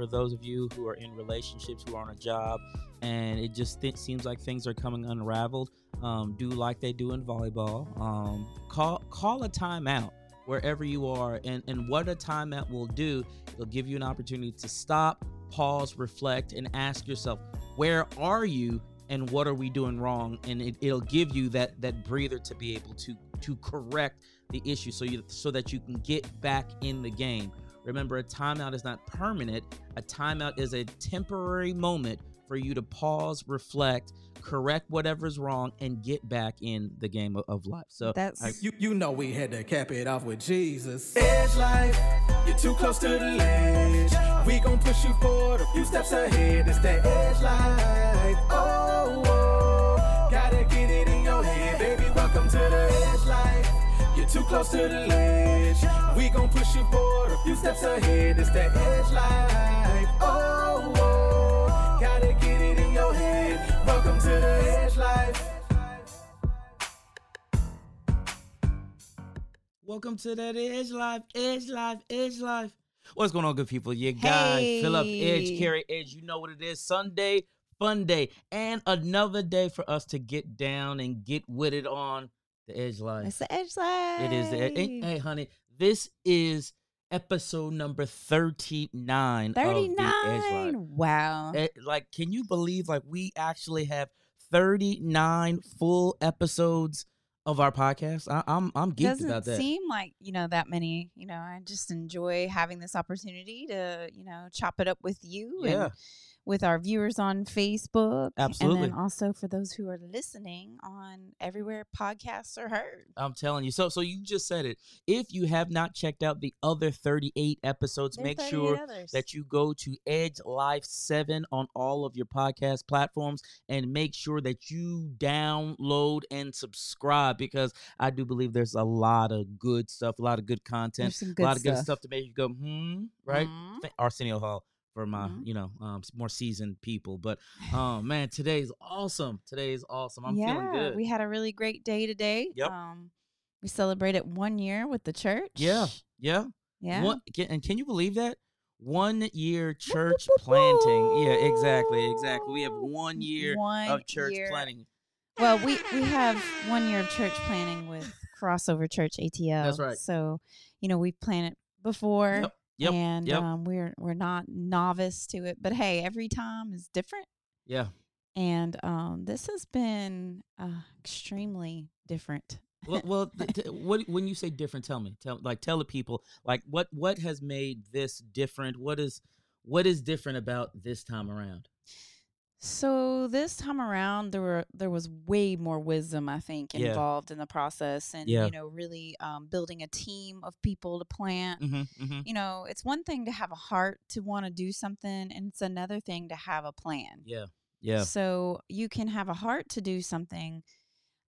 for those of you who are in relationships, who are on a job, and it just th- seems like things are coming unraveled. Um, do like they do in volleyball. Um, call call a timeout wherever you are, and and what a timeout will do, it'll give you an opportunity to stop, pause, reflect, and ask yourself, where are you, and what are we doing wrong, and it, it'll give you that that breather to be able to to correct the issue, so you so that you can get back in the game. Remember, a timeout is not permanent. A timeout is a temporary moment for you to pause, reflect, correct whatever's wrong, and get back in the game of, of life. So That's I- You, you know we had to cap it off with Jesus. Edge life, you're too close to the ledge. We gon' push you forward a few steps ahead. It's that edge life. Oh, oh, oh. gotta get it in your head, baby. Welcome to the edge life. You're too close to the ledge. We gon' push you forward a few steps ahead. It's that edge life. Oh, oh, gotta get it in your head. Welcome to the edge life. Welcome to that Edge Life, Edge Life, Edge Life. What's going on, good people? You guys, Philip Edge, Hey. Carrie Edge. You know what it is. Sunday, fun day, and another day for us to get down and get with it on the Edge Life. it's the edge life. It is the hey, hey, honey. This is episode number 39. 39. Of the Edge Life. Wow. Eh, like, can you believe like we actually have thirty-nine full episodes of our podcast? I, I'm I'm geeked Doesn't about that. seem like you know that many. You know, I just enjoy having this opportunity to you know chop it up with you Yeah. and with our viewers on Facebook. and Absolutely. then also for those who are listening on everywhere podcasts are heard. I'm telling you. So so you just said it. If you have not checked out the other 38 episodes, There's make 38 sure others. that you go to Edge Life 7 on all of your podcast platforms and make sure that you download and subscribe because I do believe there's a lot of good stuff, a lot of good content, some a good lot of good stuff. to make you go, hmm, right? Mhm. Arsenio Hall for my, Mhm. you know, um, more seasoned people. But um, man, today's awesome. Today's awesome. I'm yeah, feeling good. we had a really great day today. Yep. Um, we celebrated one year with the church. yeah, yeah. Yeah. One, can, and can you believe that? One year church planting. Yeah, exactly, exactly. We have one year One of church year. planting. Well, we we have one year of church planning with Crossover Church ATL. That's right. So, you know, we planted before, Yep, yep, and yep. um, we're we're not novice to it. But hey, every time is different, Yeah. and um, this has been uh, extremely different. Well, well th- th- what when you say different, tell me. Tell like tell the people like what what has made this different? What is what is different about this time around? So this time around, there were there was way more wisdom, I think, Yeah. involved in the process, and Yeah. you know, really um, building a team of people to plant. Mm-hmm, mm-hmm. You know, it's one thing to have a heart to want to do something, and it's another thing to have a plan. Yeah. Yeah. So you can have a heart to do something,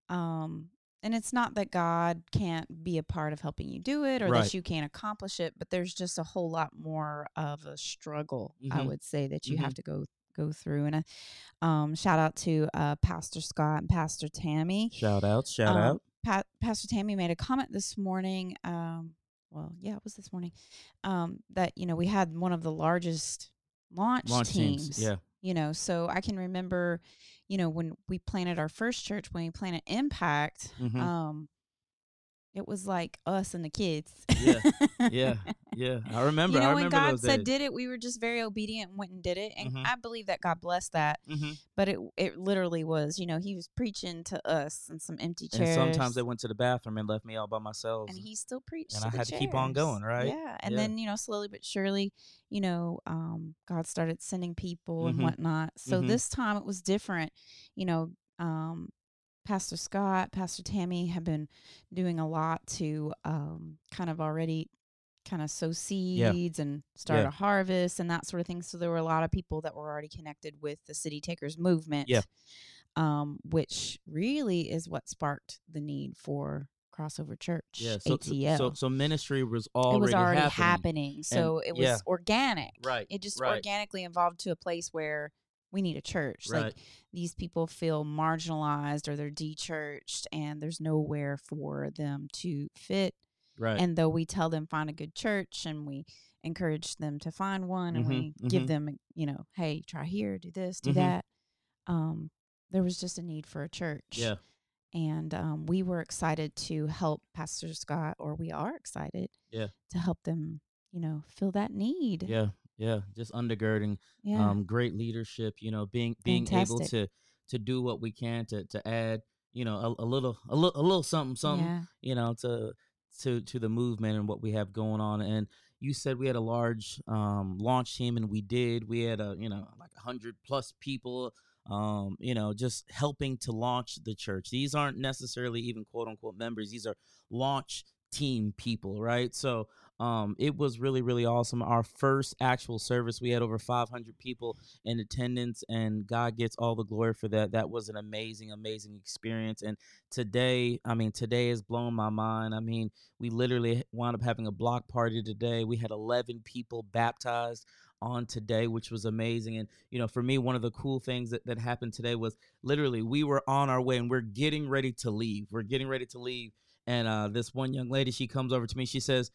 um, and it's not that God can't be a part of helping you do it or Right. that you can't accomplish it, but there's just a whole lot more of a struggle, I Mhm. would say, that you have to go go through. And uh, um, shout out to uh, Pastor Scott and Pastor Tammy. Shout out, shout Um, out. Pa- Pastor Tammy made a comment this morning. Um, well, yeah, it was this morning. Um, that you know we had one of the largest launch, Launch teams. teams. Yeah. You know, so I can remember, you know, when we planted our first church, when we planted Impact, Mhm. um, it was like us and the kids. Yeah, Yeah. Yeah. I remember. you know, I when God said days. did it, we were just very obedient and went and did it. And Mhm. I believe that God blessed that. Mhm. But it it literally was, you know, he was preaching to us and some empty And chairs. sometimes they went to the bathroom and left me all by myself. and he still preached. and I had to keep on going, right? Yeah, and Yeah. then you know, slowly but surely, you know, um, God started sending people and Mhm. whatnot. So Mhm. this time it was different. You know, um, Pastor Scott, Pastor Tammy have been doing a lot to um, kind of already kind of sow seeds and start Yeah. a harvest and that sort of thing. So there were a lot of people that were already connected with the City Takers movement. Yeah. Um, which really is what sparked the need for crossover church yeah. So, ATL. so so ministry was already it was already happening. happening, so it was yeah. organic. Right. It just right. organically evolved to a place where we need a church. Right. Like these people feel marginalized or they're de-churched, and there's nowhere for them to fit Right. And though we tell them find a good church and we encourage them to find one and we Mhm, give them, you know, hey, try here, do this, do Mhm. that. Um, there was just a need for a church. yeah. And um, we were excited to help Pastor Scott, or we are excited Yeah. to help them, you know, fill that need. Yeah. Yeah. Just undergirding Yeah. um, great leadership. You know, being being able to to do what we can to to add, you know, a, a little a little a little something something, yeah. you know, to to to the movement and what we have going on. And you said we had a large um, launch team, and we did. We had a you know like a hundred plus people. Um, you know, just helping to launch the church. These aren't necessarily even quote unquote members. These are launch team people, right? So um, it was really, really awesome. Our first actual service, we had over 500 people in attendance, and God gets all the glory for that. That was an amazing, amazing experience. And today, I mean, today has blown my mind. I mean, we literally wound up having a block party today. We had 11 people baptized on today, which was amazing. And, you know, for me, one of the cool things that, that happened today was literally we were on our way and we're getting ready to leave. We're getting ready to leave. And uh, this one young lady, she comes over to me. She says,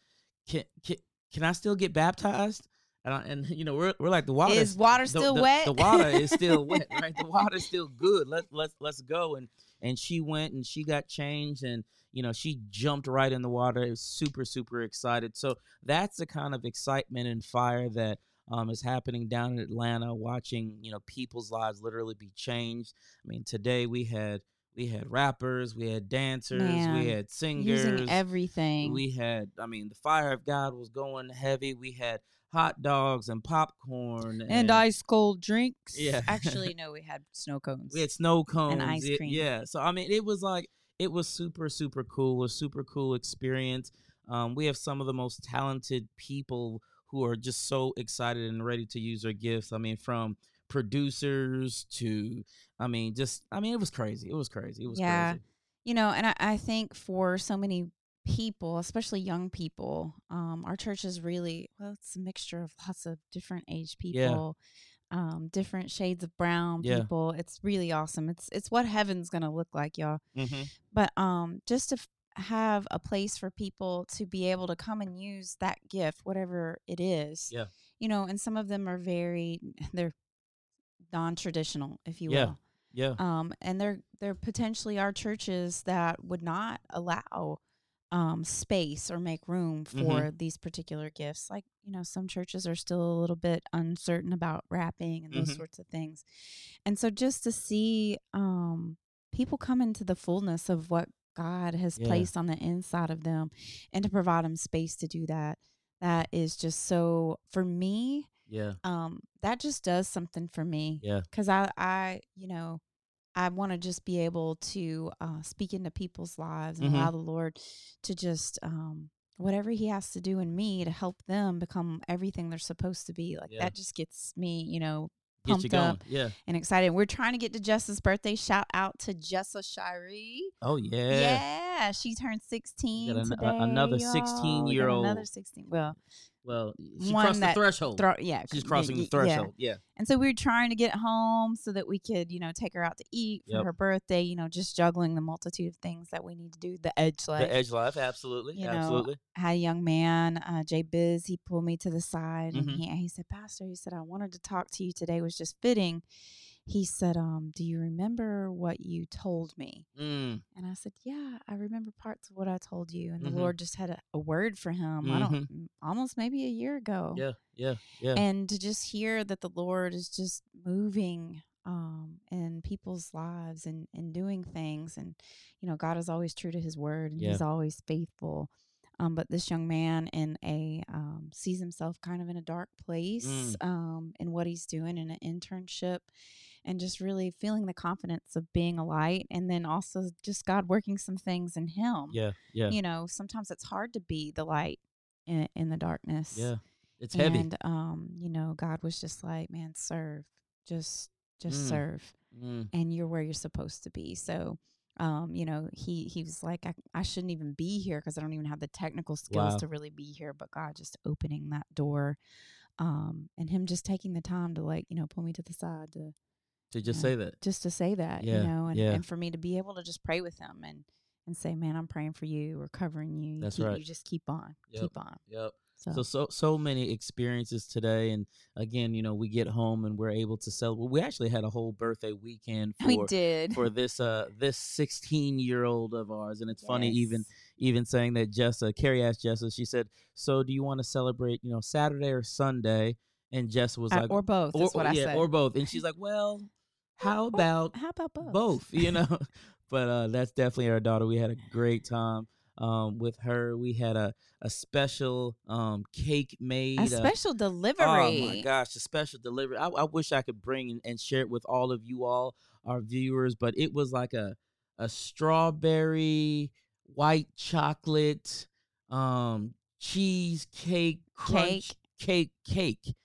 "Can can, can I still get baptized?" And, I, and you know, we're, we're like the water Is water still the, wet? The water is still wet, right? The water is still good. Let's let's let's go. And and she went and she got changed and you know she jumped right in the water. It was super super excited. So that's the kind of excitement and fire that um, is happening down in Atlanta. Watching you know people's lives literally be changed. I mean, today we had we had rappers, we had dancers, Man, we had singers, Using everything. we had, I mean, the fire of God was going heavy. We had hot dogs and popcorn and ice cold drinks. Yeah. Actually, no, we had snow cones. We had snow cones, and ice it- cream. yeah. So I mean, it was like it was super super cool. A super cool experience. Um, we have some of the most talented people who are just so excited and ready to use their gifts. I mean, from producers to, I mean, just I mean, it was crazy. It was crazy. It was Yeah. crazy. you know, and I, I think for so many people, especially young people, um, our church is really well, it's a mixture of lots of different age Yeah. people, um, different shades of brown Yeah. people. It's really awesome. It's it's what heaven's gonna look like, y'all. hmm But um, just to f- have a place for people to be able to come and use that gift, whatever it is. Yeah. You know, and some of them are very they're non-traditional, if you Yeah. will Yeah. um, and there there potentially are churches that would not allow um, space or make room for these particular gifts. Like you know, some churches are still a little bit uncertain about rapping and those Mhm. sorts of things. And so, just to see um, people come into the fullness of what God has Yeah. placed on the inside of them, and to provide them space to do that, that is just so for me. Yeah. Um, that just does something for me Yeah. because I, I, you know, I want to just be able to uh, speak into people's lives and Mhm. allow the Lord to just um, whatever He has to do in me to help them become everything they're supposed to be. Like Yeah. that just gets me, you know, you pumped going. up Yeah. and excited. We're trying to get to Jessa's birthday. Shout out to Jessa Shiree. Oh yeah. Yeah, she turned sixteen an- today. another y'all. 16-year-old. Another sixteen. Well, Well, she One crossed the threshold. thro- yeah, She's crossing the threshold. Yeah. And so we were trying to get home so that we could, you know, take her out to eat for Yep. her birthday, you know, just juggling the multitude of things that we need to do. The edge life. The edge life, absolutely, You know, absolutely. had a young man, uh, Jay Biz, he pulled me to the side and Mhm. he, he said, Pastor, he said, I wanted to talk to you today. It was just fitting. He said, um, do you remember what you told me? Mm, And I said, Yeah, I remember parts of what I told you. And Mhm. the Lord just had a, a word for him. I don't m- almost maybe a year ago. yeah, yeah, yeah. And to just hear that the Lord is just moving um in people's lives and and doing things and you know God is always true to his word and Yeah. he's always faithful. Um, but this young man in a um, sees himself kind of in a dark place Mm. um, in what he's doing in an internship, and just really feeling the confidence of being a light, and then also just God working some things in him. yeah, yeah, You know, sometimes it's hard to be the light in in the darkness. yeah. It's heavy. And um, you know, God was just like, man, serve, just just Mm. serve, Mm, and you're where you're supposed to be. So, um, you know, he he was like, I, I shouldn't even be here because I don't even have the technical skills Wow. to really be here. But God just opening that door, um, and him just taking the time to like, you know, pull me to the side to to just say that. just to say that, Yeah, you know, and, yeah. and for me to be able to just pray with him and and say, "Man, I'm praying for you. We're covering you." you That's keep, right. You just keep on, Yep. keep on. Yep. So, So so so many experiences today, and again, you know, we get home and we're able to celebrate. We actually had a whole birthday weekend for we did. for this uh this 16 year old of ours, and it's funny even even saying that Jessa Carrie asked Jessa. She said, "So do you want to celebrate, you know, Saturday or Sunday?" And Jessa was Uh, like, or both. or, That's what or- I yeah, said. or both. And she's like, "Well, how about how about both? both you know? But uh that's definitely our daughter. We had a great time um with her. We had a a special um cake made A uh, special delivery. oh my gosh a special delivery. I, I wish i could bring and, and share it with all of you all our viewers but it was like a a strawberry white chocolate um cheesecake crunch cake cake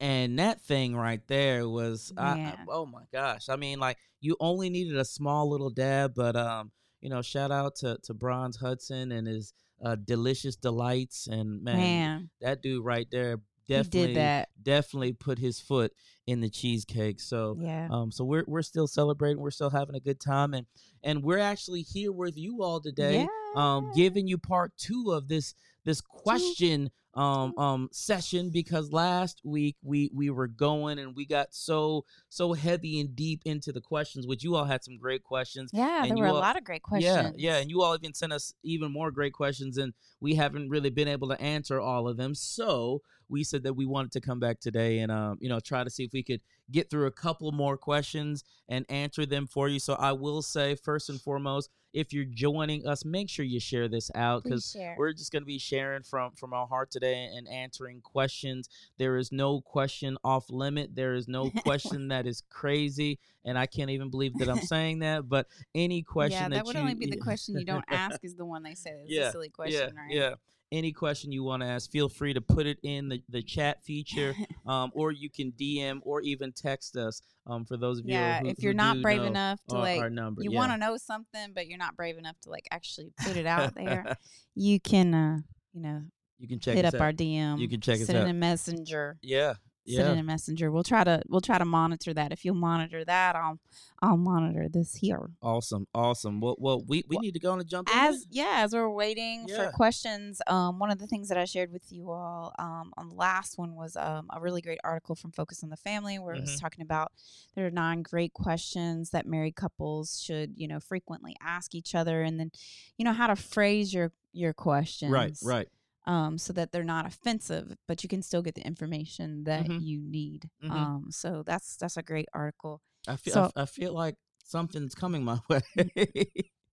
and that thing right there was I, I- oh my gosh i mean like you only needed a small little dab but um you know shout out to to bronze hudson and his uh delicious delights and man, Man, that dude right there definitely definitely put his foot in the cheesecake so Yeah. um so we're we're still celebrating we're still having a good time and and we're actually here with you all today um giving you part two of this this question um um session because last week we we were going and we got so so heavy and deep into the questions which you all had some great questions Yeah, and there were a lot of great questions. yeah yeah and you all even sent us even more great questions and we haven't really been able to answer all of them so we said that we wanted to come back today and um you know try to see if we could get through a couple more questions and answer them for you. So i will say first and foremost if you're joining us make sure you share this out because we're just going to be sharing from from our heart today and answering questions. There is no question off limit. There is no question that is crazy and i can't even believe that i'm saying that but any question yeah, that, that would you, only be the question you don't ask is the one they say. Is a silly question, yeah, right? yeah any question you want to ask feel free to put it in the, the chat feature um, or you can dm or even text us um, for those of you yeah, if you're not brave enough to our, like our number you yeah. want to know something but you're not brave enough to like actually put it out there, you can uh, you know, you can check hit us up out. our DM. You can check us send out. it in Messenger. yeah Send yeah it in Messenger. We'll try to we'll try to monitor that. If you'll monitor that, I'll I'll monitor this here. awesome awesome well, well we, we Well, need to go on and jump as then? yeah as we're waiting Yeah. for questions um one of the things that i shared with you all um on the last one was um a really great article from focus on the family where it was Mhm. talking about there are nine great questions that married couples should you know frequently ask each other and then you know how to phrase your your questions right right um so that they're not offensive but you can still get the information that Mhm. you need Mhm. um so that's that's a great article I feel So- I I, feel like something's coming my way.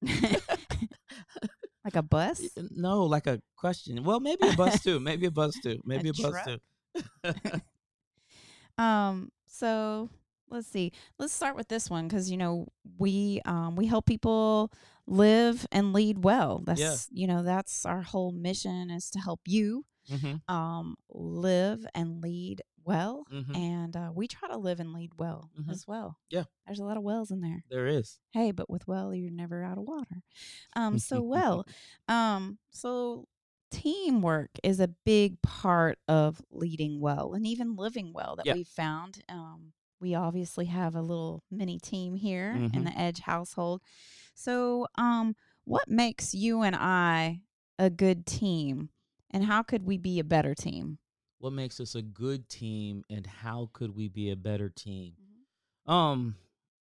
like a bus no, like a question. Well, maybe a bus too. Maybe a bus too. Maybe a, bus too. Um, so let's see. Let's start with this one because you know we um we help people live and lead well. That's you know that's our whole mission is to help you hmm um live and lead well, hmm and uh, we try to live and lead well Mhm. as well. Yeah. there's a lot of wells in there. There is. Hey, but with well, you're never out of water. Um, so well, um, so teamwork is a big part of leading well and even living well that Yeah. we've found. Um, we obviously have a little mini team here in Mhm. the Edge household. So, um, what makes you and I a good team, and how could we be a better team? What makes us a good team, and how could we be a better team? Mm-hmm. Um,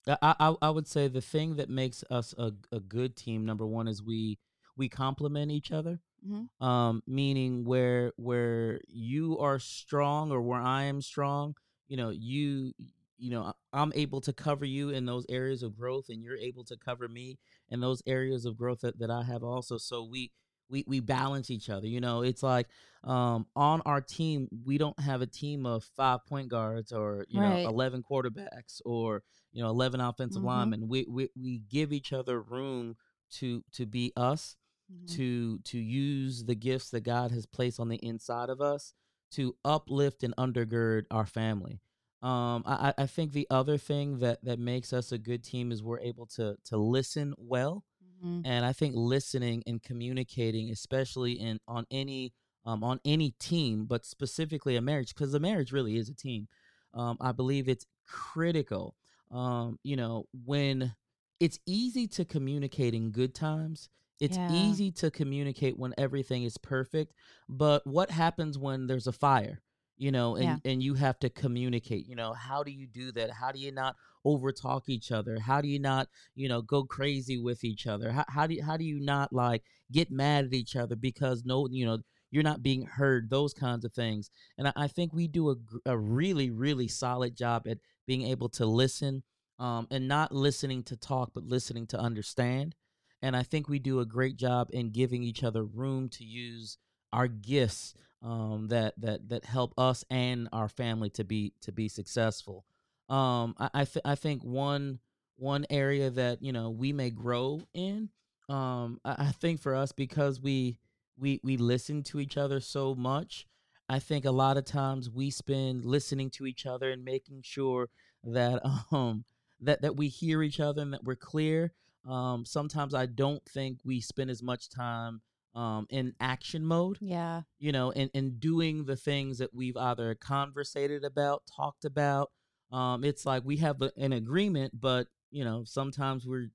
I I, I would say the thing that makes us a a good team, number one, is we we complement each other. Mhm. Um, meaning where where you are strong or where I am strong, you know, you you know, I'm able to cover you in those areas of growth, and you're able to cover me in those areas of growth that, that I have also. So we we we balance each other. You know, it's like um on our team, we don't have a team of five point guards or you Right. know eleven quarterbacks or you know eleven offensive Mhm. linemen. We, we we give each other room to to be us Mhm. to to use the gifts that God has placed on the inside of us to uplift and undergird our family. Um, I, I think the other thing that that makes us a good team is we're able to to listen well, Mhm. and I think listening and communicating, especially in on any um, on any team, but specifically a marriage, because the marriage really is a team. Um, I believe it's critical. Um, you know, when it's easy to communicate in good times, it's Yeah. easy to communicate when everything is perfect, but what happens when there's a fire? You know, and Yeah. and you have to communicate. You know, how do you do that? How do you not overtalk each other? How do you not, you know, go crazy with each other? How, how do you, how do you not like get mad at each other because no, you know, you're not being heard? Those kinds of things. And I, I think we do a, a really really solid job at being able to listen, um, and not listening to talk, but listening to understand. And I think we do a great job in giving each other room to use our gifts um, that that that help us and our family to be to be successful. Um, I I, th- I think one one area that you know we may grow in. Um, I, I think for us because we we we listen to each other so much. I think a lot of times we spend listening to each other and making sure that um that that we hear each other and that we're clear. Um, sometimes I don't think we spend as much time um in action mode Yeah. you know, and, and doing the things that we've either conversated about, talked about. Um, it's like we have a- an agreement, but you know, sometimes we're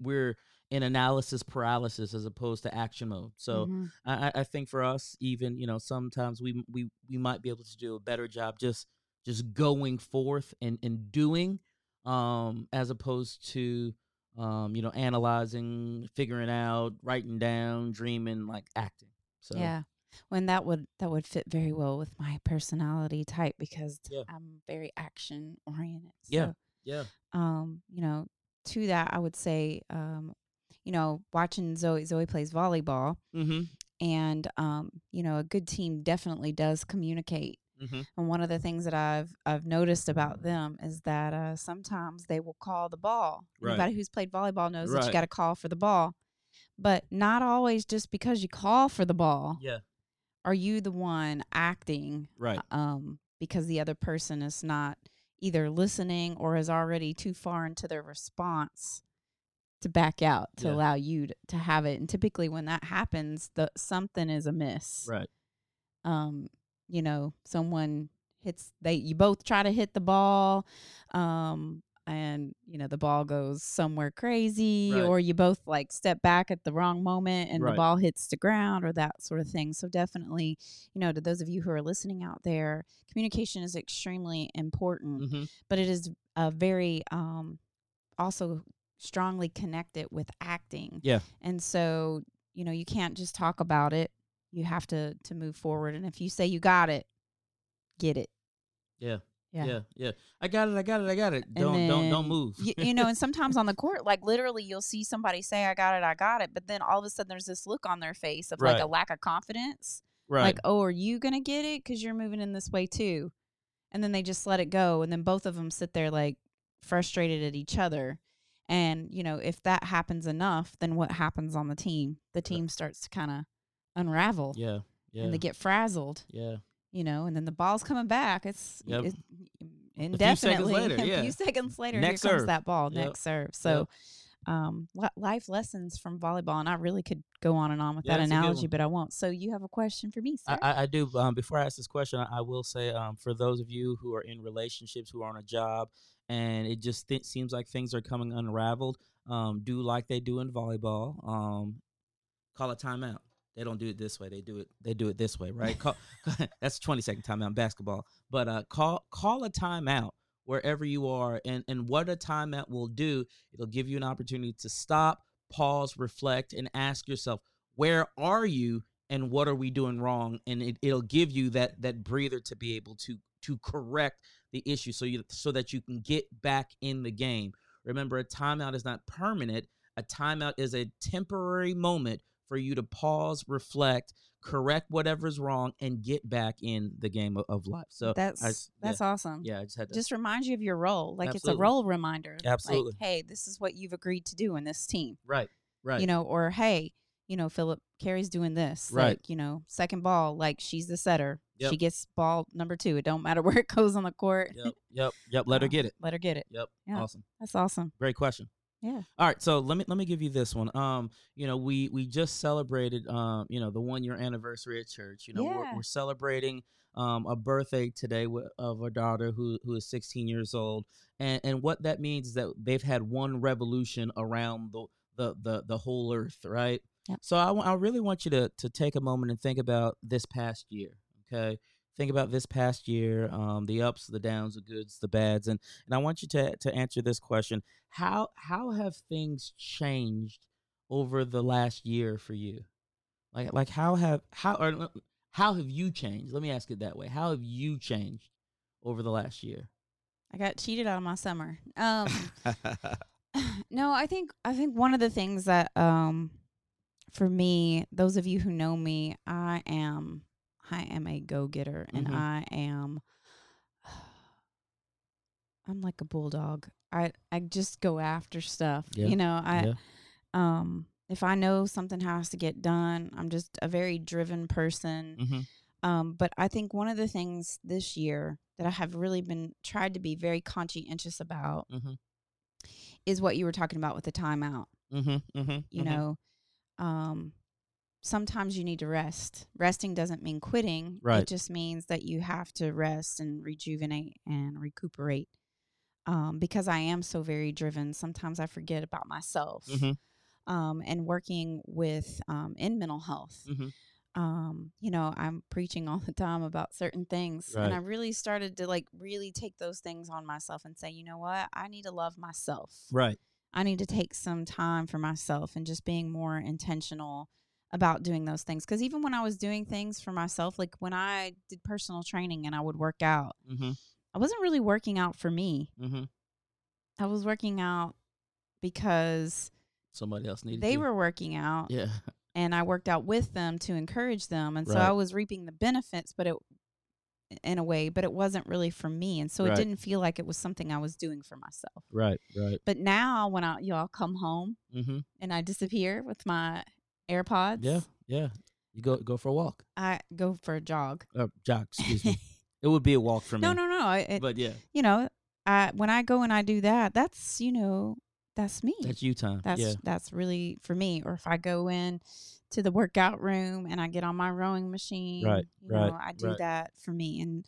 we're in analysis paralysis as opposed to action mode. So Mhm. I, I- I think for us, even you know, sometimes we we we might be able to do a better job just just going forth and and doing, um, as opposed to um, you know, analyzing, figuring out, writing down, dreaming, like acting. So Yeah. When that would that would fit very well with my personality type because Yeah. I'm very action oriented. Yeah. Yeah. um, you know, to that I would say, um, you know, watching Zoe Zoe plays volleyball Mm-hmm. and um, you know, a good team definitely does communicate. Mm-hmm. And one of the things that I've I've noticed about them is that uh, sometimes they will call the ball. Right. Anybody who's played volleyball knows that you got to call for the ball, but not always just because you call for the ball Yeah. are you the one acting Right. um because the other person is not either listening or is already too far into their response to back out to Yeah. allow you to, to have it and typically when that happens the something is amiss Right. um you know someone hits they you both try to hit the ball um and you know the ball goes somewhere crazy Right. or you both like step back at the wrong moment and Right. the ball hits the ground or that sort of thing so definitely you know to those of you who are listening out there communication is extremely important Mm-hmm. but it is a very um also strongly connected with acting Yeah. and so you know you can't just talk about it you have to to move forward and if you say you got it get it Yeah. yeah, Yeah. Yeah. I got it. I got it. I got it. And Don't don't don't move. you, you know and sometimes on the court like literally you'll see somebody say i got it i got it but then all of a sudden there's this look on their face of like a lack of confidence right. like oh are you gonna get it because you're moving in this way too and then they just let it go and then both of them sit there like frustrated at each other and you know if that happens enough then what happens on the team the team starts to kind of unravel yeah. Yeah. and they get frazzled yeah. you know and then the ball's coming back it's, Yep. it's seconds indefinitely later, a yeah. few seconds later Next here comes serve. that ball Yep. next serve so um life lessons from volleyball and i really could go on and on with Yeah, that that's a good analogy but i won't so you have a question for me sir I, I, I do. Um, before I ask this question, I, I will say, um, for those of you who are in relationships, who are on a job, and it just th- seems like things are coming unraveled, um, do like they do in volleyball. Um, call a timeout. They don't do it this way. They do it. They do it this way, right? call, that's twenty second timeout in basketball. But uh, call call a timeout wherever you are, and and what a timeout will do, it'll give you an opportunity to stop, pause, reflect, and ask yourself, where are you and what are we doing wrong and it, it'll give you that that breather to be able to to correct the issue so you so that you can get back in the game remember a timeout is not permanent a timeout is a temporary moment for you to pause reflect correct whatever's wrong and get back in the game of, of life. So that's I that's awesome. Yeah, yeah i just had to just reminds you of your role like it's a role reminder Absolutely. like hey this is what you've agreed to do in this team. Right right. you know or hey you know philip Carey's doing this Right. like you know second ball like she's the setter. Yep. she gets ball number two. It don't matter where it goes on the court. Yep yep yep let her get it. let her get it. Yep Yeah. awesome. that's awesome. Great question. Yeah. All right, so let me let me give you this one. Um, you know, we we just celebrated um, you know, the one year anniversary at church. You know, we're, we're celebrating um a birthday today of our daughter who who is 16 years old, and and what that means is that they've had one revolution around the the the, the whole earth, right? Yep. So I, I really want you to to take a moment and think about this past year. Okay. Think about this past year, um, the ups, the downs, the goods, the bads, and and I want you to to answer this question: How how have things changed over the last year for you? Like like how have how or how have you changed? Let me ask it that way. How have you changed over the last year? I got cheated out of my summer. Um, no, I think I think one of the things that um for me, those of you who know me, I am I am a go getter and Mhm. I am I'm like a bulldog. I I just go after stuff. Yeah. You know, I yeah. um if I know something has to get done, I'm just a very driven person. Mm-hmm. Um, but I think one of the things this year that I have really been tried to be very conscientious about Mhm. is what you were talking about with the timeout. Mm-hmm. Mm-hmm. You know, um, sometimes you need to rest. Resting doesn't mean quitting. Right. It just means that you have to rest and rejuvenate and recuperate. Um, because I am so very driven, sometimes I forget about myself. Mhm. Um, and working with um, in mental health, Mhm. um, you know, I'm preaching all the time about certain things. And I really started to like really take those things on myself and say, you know what? I need to love myself. Right. I need to take some time for myself and just being more intentional about doing those things. Because even when I was doing things for myself, like when I did personal training and I would work out, Mm-hmm. I wasn't really working out for me. Mm-hmm. I was working out because Somebody else needed they you. were working out Yeah. and I worked out with them to encourage them. And so I was reaping the benefits, but it, in a way, but it wasn't really for me. And so Right. it didn't feel like it was something I was doing for myself. Right. Right. But now when I, y'all come home Mm-hmm. and I disappear with my AirPods, Yeah. Yeah. You go go for a walk. I go for a jog. Uh, jog. Excuse me. it would be a walk for me. no, no, no. It, But yeah, you know, I when I go and I do that, that's you know, that's me. that's you time. That's yeah. that's really for me. Or if I go in to the workout room and I get on my rowing machine, Right, you right, know, I do right. that for me. And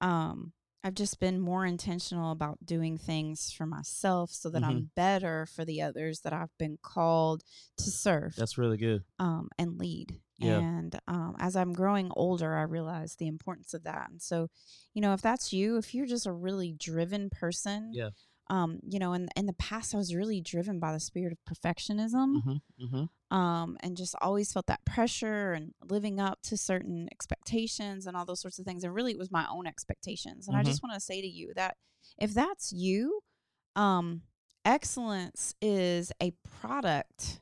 um I've just been more intentional about doing things for myself so that Mm-hmm. I'm better for the others that I've been called to serve That's really good. um, and lead. Yeah. And um, as I'm growing older, I realize the importance of that. And so, you know, if that's you, if you're just a really driven person, Yeah. Um, you know, in in the past, I was really driven by the spirit of perfectionism, Mm-hmm. Mm-hmm. um, and just always felt that pressure and living up to certain expectations and all those sorts of things. And really, it was my own expectations. And I Mhm. just want to say to you that if that's you, um, excellence is a product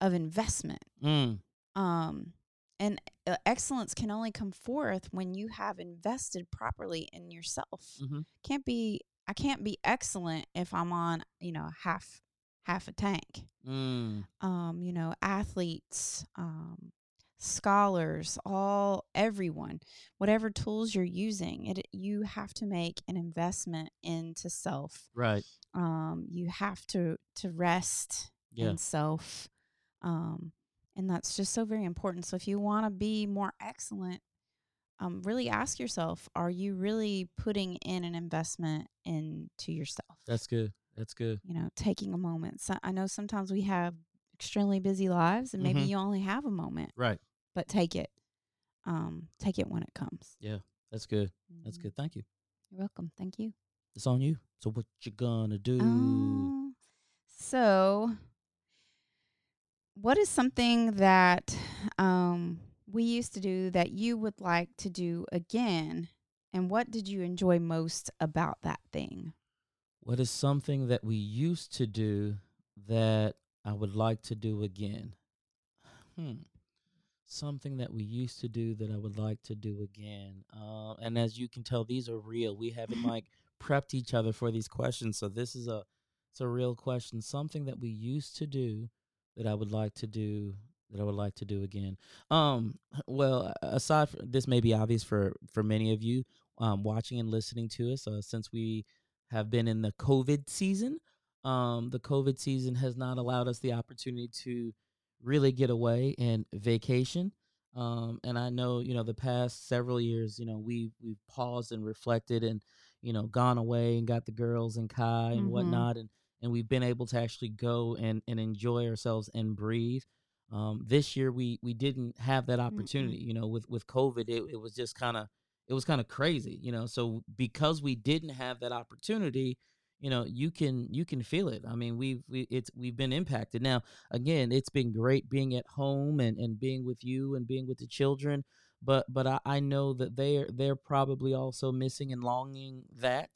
of investment Mm. um and uh, excellence can only come forth when you have invested properly in yourself Mhm. can't be i can't be excellent if i'm on you know half half a tank Mm. um you know athletes um scholars all everyone whatever tools you're using it you have to make an investment into self Right. um you have to to rest Yeah. in self um and that's just so very important so if you want to be more excellent um really ask yourself are you really putting in an investment into yourself That's good. That's good. you know taking a moment so i know sometimes we have extremely busy lives and maybe Mhm. you only have a moment Right. but take it um take it when it comes Yeah. That's good. That's Mhm. good. Thank you. you're welcome thank you It's on you. So what you gonna do? Um, so, what is something that um, we used to do that you would like to do again? And what did you enjoy most about that thing? What is something that we used to do that I would like to do again? Hmm. Something that we used to do that I would like to do again. Uh, and as you can tell, these are real. We haven't like prepped each other for these questions, so this is a it's a real question. Something that we used to do that I would like to do that I would like to do again. Um, well, aside from this, may be obvious for for many of you um, watching and listening to us, uh, since we have been in the COVID season. Um, the COVID season has not allowed us the opportunity to really get away and vacation. Um, and I know, you know, the past several years, you know, we we've paused and reflected and, you know, gone away and got the girls and Kai and Mhm. whatnot, and and we've been able to actually go and and enjoy ourselves and breathe. Um, this year we we didn't have that Mm-mm. opportunity. You know, with with COVID, it, it was just kind of it was kind of crazy. You know, so because we didn't have that opportunity, you know, you can you can feel it. I mean, we've we, it's we've been impacted. Now, again, it's been great being at home and and being with you and being with the children. But but I, I know that they're they're probably also missing and longing that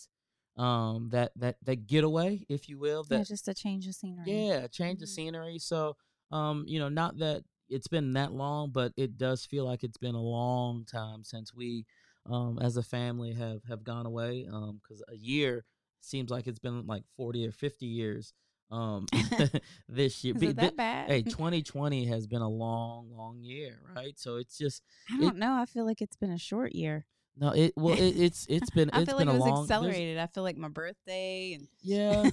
um that that that getaway, if you will. That yeah, just a change of scenery. yeah, change the Mhm. scenery. So, um, you know, not that it's been that long, but it does feel like it's been a long time since we, um, as a family have have gone away. Um, because a year seems like it's been like forty or fifty years. Um, this year. Is Be- it that bad? Hey, 2020 has been a long, long year, right? So it's just I don't know. I feel like it's been a short year. no, it well, it, it's it's been I it's feel been like it was long. accelerated. I feel like my birthday and Yeah,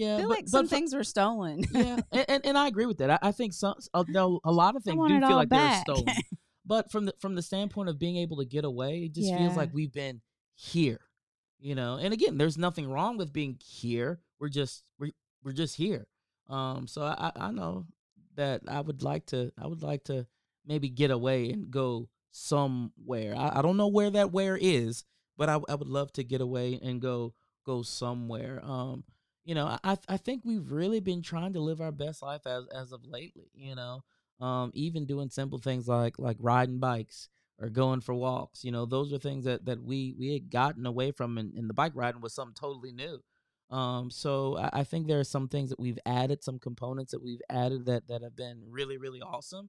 yeah. I feel but, like some but things were stolen. yeah, and, and, and I agree with that. I, I think some uh, no, a lot of things do feel like back. they're stolen. but from the from the standpoint of being able to get away, it just feels like we've been here, you know. And again, there's nothing wrong with being here. We're just we're we're just here. Um, so I I I know that I would like to I would like to maybe get away and go somewhere. I, I don't know where that where is, but I I would love to get away and go go somewhere. Um, you know, I I think we've really been trying to live our best life as as of lately. You know, um, even doing simple things like like riding bikes or going for walks. You know, those are things that that we we had gotten away from, and, and the bike riding was something totally new. Um, so I, I think there are some things that we've added, some components that we've added that that have been really really awesome.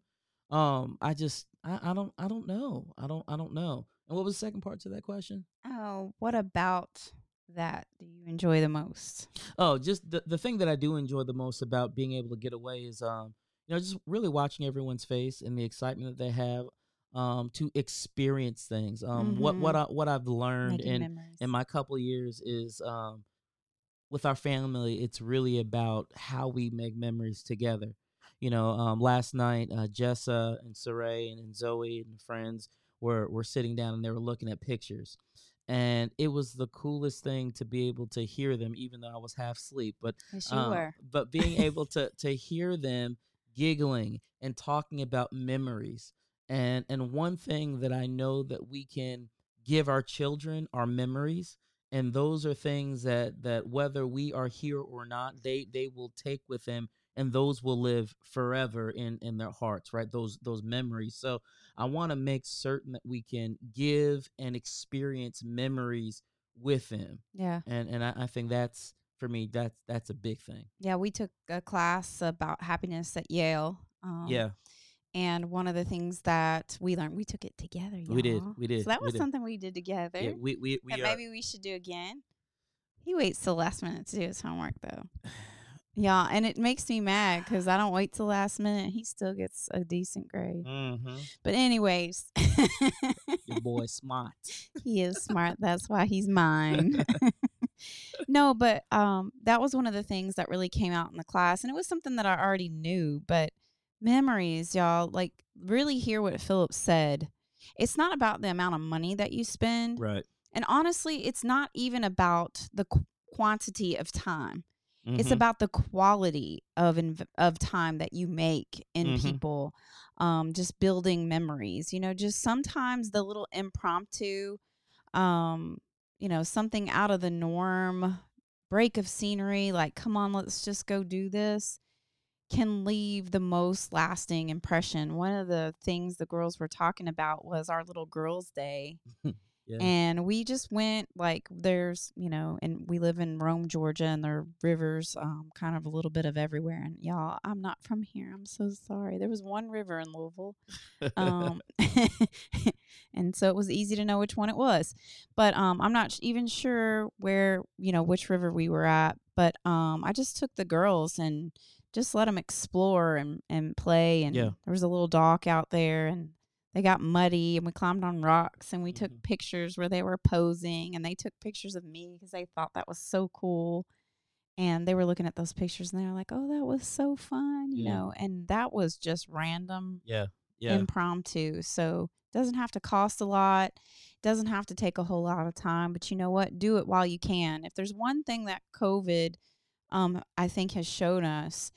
Um, I just I, I don't I don't know I don't I don't know. And what was the second part to that question? oh, what about that do you enjoy the most? Oh, just the the thing that I do enjoy the most about being able to get away is um you know just really watching everyone's face and the excitement that they have um to experience things. Um what what I what I've learned Making in memories. in my couple years is um with our family it's really about how we make memories together. You know, um last night uh Jessa and Saray and, and Zoe and friends were were sitting down and they were looking at pictures and it was the coolest thing to be able to hear them even though i was half asleep but yes, um, but being able to to hear them giggling and talking about memories and and one thing that i know that we can give our children are memories and those are things that that whether we are here or not they they will take with them and those will live forever in in their hearts right those those memories so i want to make certain that we can give and experience memories with them Yeah. and and i, I think that's for me that's that's a big thing Yeah, we took a class about happiness at Yale. Um, yeah And one of the things that we learned, we took it together. We did, y'all. we did, So that was did. something we did together. yeah we we, we that maybe we should do again. He waits till the last minute to do his homework, though. Yeah, and it makes me mad because I don't wait till last minute. He still gets a decent grade. mm-hmm. But anyways, your boy smart he is smart. That's why he's mine. no, but um, that was one of the things that really came out in the class, and it was something that I already knew. But memories, y'all, like really hear what Philip said. It's not about the amount of money that you spend, right and honestly, it's not even about the qu- quantity of time. It's Mhm. about the quality of inv- of time that you make in Mhm. people. Um, just building memories. You know, just sometimes the little impromptu, um, you know, something out of the norm, break of scenery. Like, come on, let's just go do this. Can leave the most lasting impression. One of the things the girls were talking about was our little girls' day yeah and we just went like there's you know and we live in rome georgia and there are rivers um kind of a little bit of everywhere and y'all i'm not from here i'm so sorry there was one river in louisville um and so it was easy to know which one it was but um i'm not even sure where you know which river we were at but um i just took the girls and just let them explore and and play and Yeah. there was a little dock out there and they got muddy and we climbed on rocks and we took Mhm. pictures where they were posing and they took pictures of me because they thought that was so cool and they were looking at those pictures and they were like oh that was so fun you Yeah. know and that was just random yeah yeah impromptu so doesn't have to cost a lot doesn't have to take a whole lot of time but you know what do it while you can if there's one thing that covid um i think has shown us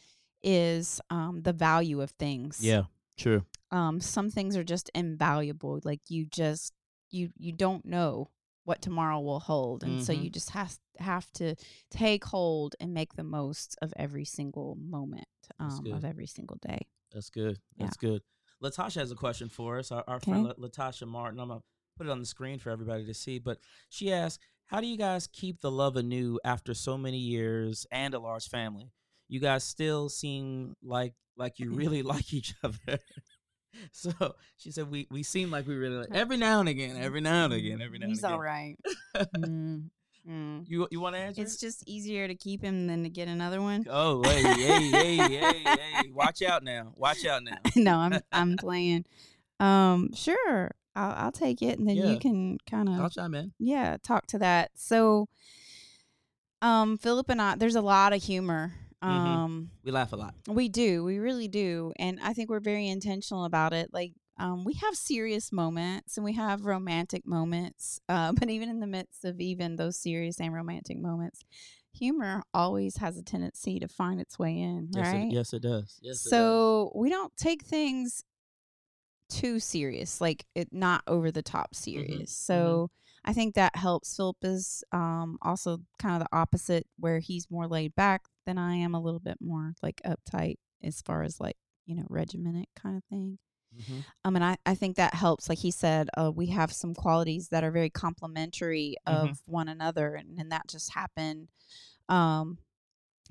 is um, the value of things. Yeah, true. Um, some things are just invaluable. Like you just you you don't know what tomorrow will hold, and so Mhm. you just have have to take hold and make the most of every single moment um, of every single day. That's good. That's good. Latasha has a question for us. Our, our friend La- Latasha Martin. I'm gonna put it on the screen for everybody to see. But she asked, "How do you guys keep the love anew after so many years and a large family? You guys still seem like like you really like each other." so she said, "We we seem like we really like every now and again, every now and again, every now He's and again." all right. Mm, mm. You you want to answer? It's just easier to keep him than to get another one. Oh, hey, hey, hey, hey, hey! Watch out now! Watch out now! no, I'm I'm playing. Um, sure, I'll I'll take it, and then Yeah. you can kind I'll of chime in. yeah talk to that. So, um, Philip and I, there's a lot of humor. Mhm. Um, We laugh a lot. we do, we really do, and I think we're very intentional about it. Like, um, we have serious moments and we have romantic moments, uh, but even in the midst of even those serious and romantic moments, humor always has a tendency to find its way in, Yes, right? it, yes, it does. Yes, it does. so we don't take things too serious, like it not over the top serious. So I think that helps. Philip is um, also kind of the opposite, where he's more laid back than I am, a little bit more like uptight as far as like you know regimented kind of thing. Mhm. Um, and I, I think that helps. Like he said, uh, we have some qualities that are very complementary of Mhm. one another, and, and that just happened. Um,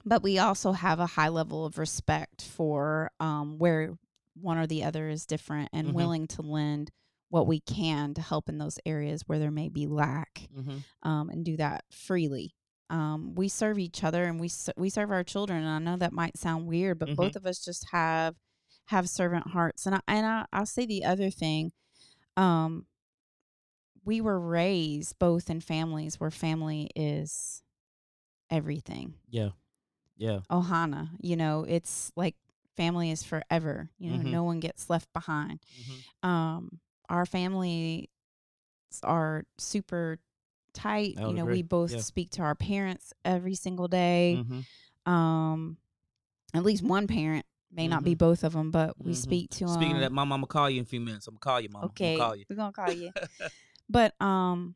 but we also have a high level of respect for um, where one or the other is different and Mhm. willing to lend what we can to help in those areas where there may be lack Mhm. um, and do that freely. Um, we serve each other and we we serve our children. And I know that might sound weird, but Mhm. both of us just have have servant hearts. And I, and I, I'll say the other thing. Um, we were raised both in families where family is everything. Yeah. Yeah. Ohana, you know, it's like family is forever. You know, Mhm. no one gets left behind. Mhm. Um, our families are super tight. You know, agree. we both Yeah. speak to our parents every single day. Mhm. Um, at least one parent may not be both of them, but we Mhm. speak to them. Speaking of that, mom, I'm gonna call you in a few minutes. I'm gonna call you, mom. okay, call you. we're gonna call you. but um,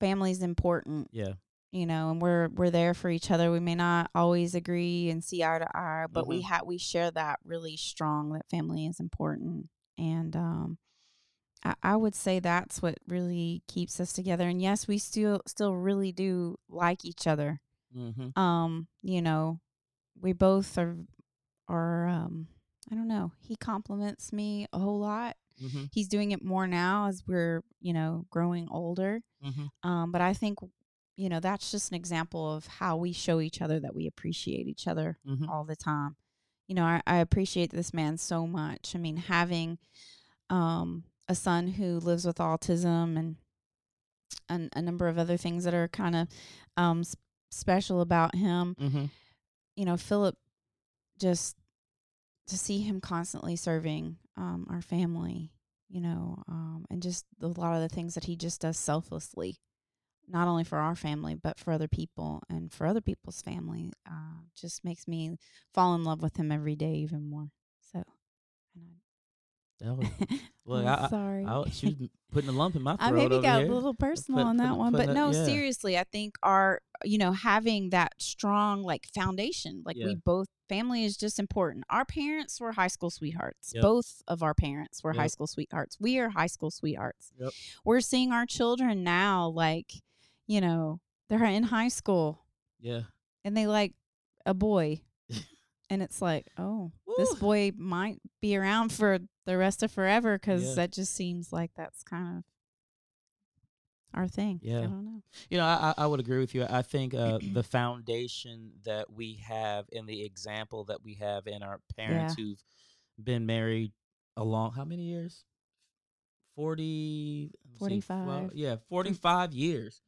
family's important. Yeah. you know, and we're we're there for each other. We may not always agree and see eye to eye, but we Mhm. have we share that really strong that family is important, and um, I, I would say that's what really keeps us together. And yes, we still still really do like each other. Mm-hmm. Um, you know, we both are are um, I don't know. He compliments me a whole lot. Mm-hmm. He's doing it more now as we're you know growing older. Mm-hmm. Um, but I think, you know, that's just an example of how we show each other that we appreciate each other Mm-hmm. all the time. You know, I, I appreciate this man so much. I mean, having um, a son who lives with autism and and a number of other things that are kind of um, s- special about him. Mm-hmm. You know, Philip just to see him constantly serving um, our family, you know, um, and just a lot of the things that he just does selflessly, not only for our family but for other people and for other people's family, uh, just makes me fall in love with him every day even more. So, That was, well, I, I, am I, sorry. I, she was putting a lump in my throat I maybe got here. a little personal Put- on that put- one, putting but no, yeah. seriously, I think our you know having that strong like foundation, like Yeah. we both family is just important. Our parents were high school sweethearts. Yep. Both of our parents were high school sweethearts. We are high school sweethearts. Yep. We're seeing our children now, like you know, they're in high school Yeah. and they like a boy. And it's like, oh, this boy might be around for the rest of forever because Yeah. that just seems like that's kind of our thing. Yeah. I don't know. You know, I, I would agree with you. I think uh, the foundation that we have and the example that we have in our parents who've been married a long, how many years? 40, let me see, well, 45. yeah, 45 years.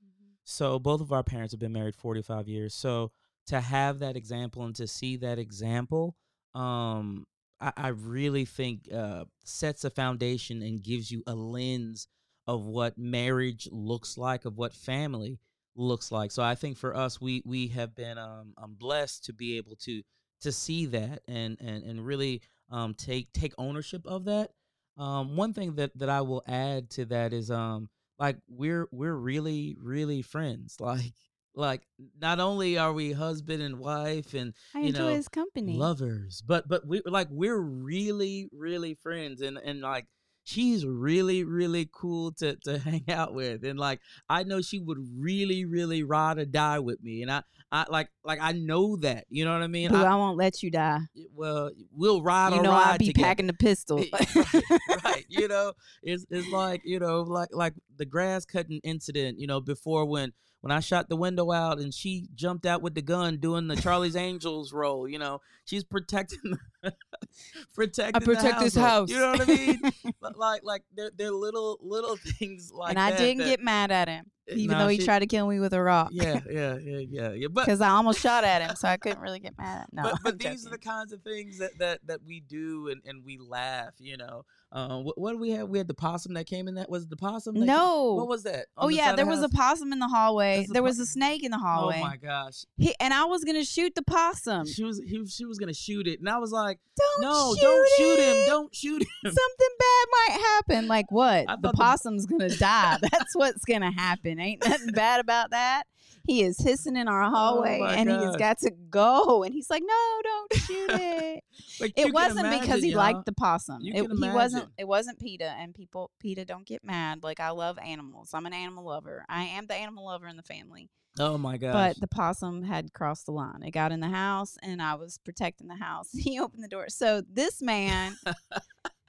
So both of our parents have been married 45 years. So to have that example and to see that example, um, I, I really think uh, sets a foundation and gives you a lens of what marriage looks like, of what family looks like. So I think for us, we we have been um, um blessed to be able to to see that and and and really um take take ownership of that. Um, one thing that that I will add to that is um like we're we're really really friends. Like like not only are we husband and wife and I you enjoy know his company. lovers, but but we like we're really really friends and and like she's really really cool to to hang out with and like I know she would really really ride or die with me and I I like like I know that you know what I mean. Boo, I- I, won't let you die. well, we'll ride You know ride I'll be together. packing the pistol. Eh, right, right. You know, it's it's like you know, like like the grass cutting incident. You know, before when when I shot the window out and she jumped out with the gun doing the Charlie's Angels role. You know, she's protecting protecting. the protect this house. You know what I mean? Like like they're they're little little things like and I that didn't that- get mad at him, even Nah, though he she- tried to kill me with a rock. Yeah, yeah, yeah, yeah, yeah. But Because I almost shot at him, so I couldn't really get mad. No, but, but these are the kinds of things that that that we do and and we laugh you know uh, what, what do we have we had the possum that came in that was the possum that came- no. what was that oh the yeah, there the was a possum in the hallway. There po- was a snake in the hallway. oh my gosh He, and I was gonna shoot the possum. she was he, she was gonna shoot it and i was like Don't no shoot don't shoot him don't shoot him Something bad might happen. Like what? The- possum's gonna die. That's what's gonna happen. Ain't nothing bad about that. He is hissing in our oh hallway, Oh and he has got to go. And he's like, "No, don't shoot it." Like, it wasn't because he y'all. liked the possum. You It, he wasn't. imagine. It wasn't Peta. And people, Peta, don't get mad. Like I love animals. I'm an animal lover. I am the animal lover in the family. oh my gosh But the possum had crossed the line. It got in the house, and I was protecting the house. He opened the door. So this man,